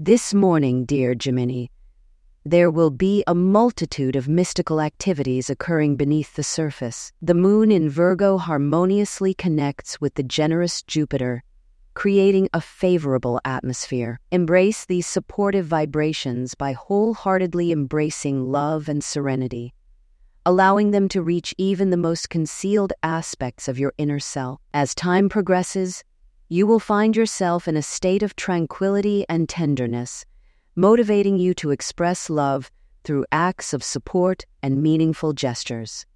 This morning, dear Gemini, there will be a multitude of mystical activities occurring beneath the surface. The moon in Virgo harmoniously connects with the generous Jupiter, creating a favorable atmosphere. Embrace these supportive vibrations by wholeheartedly embracing love and serenity, allowing them to reach even the most concealed aspects of your inner self. As time progresses, you will find yourself in a state of tranquility and tenderness, motivating you to express love through acts of support and meaningful gestures.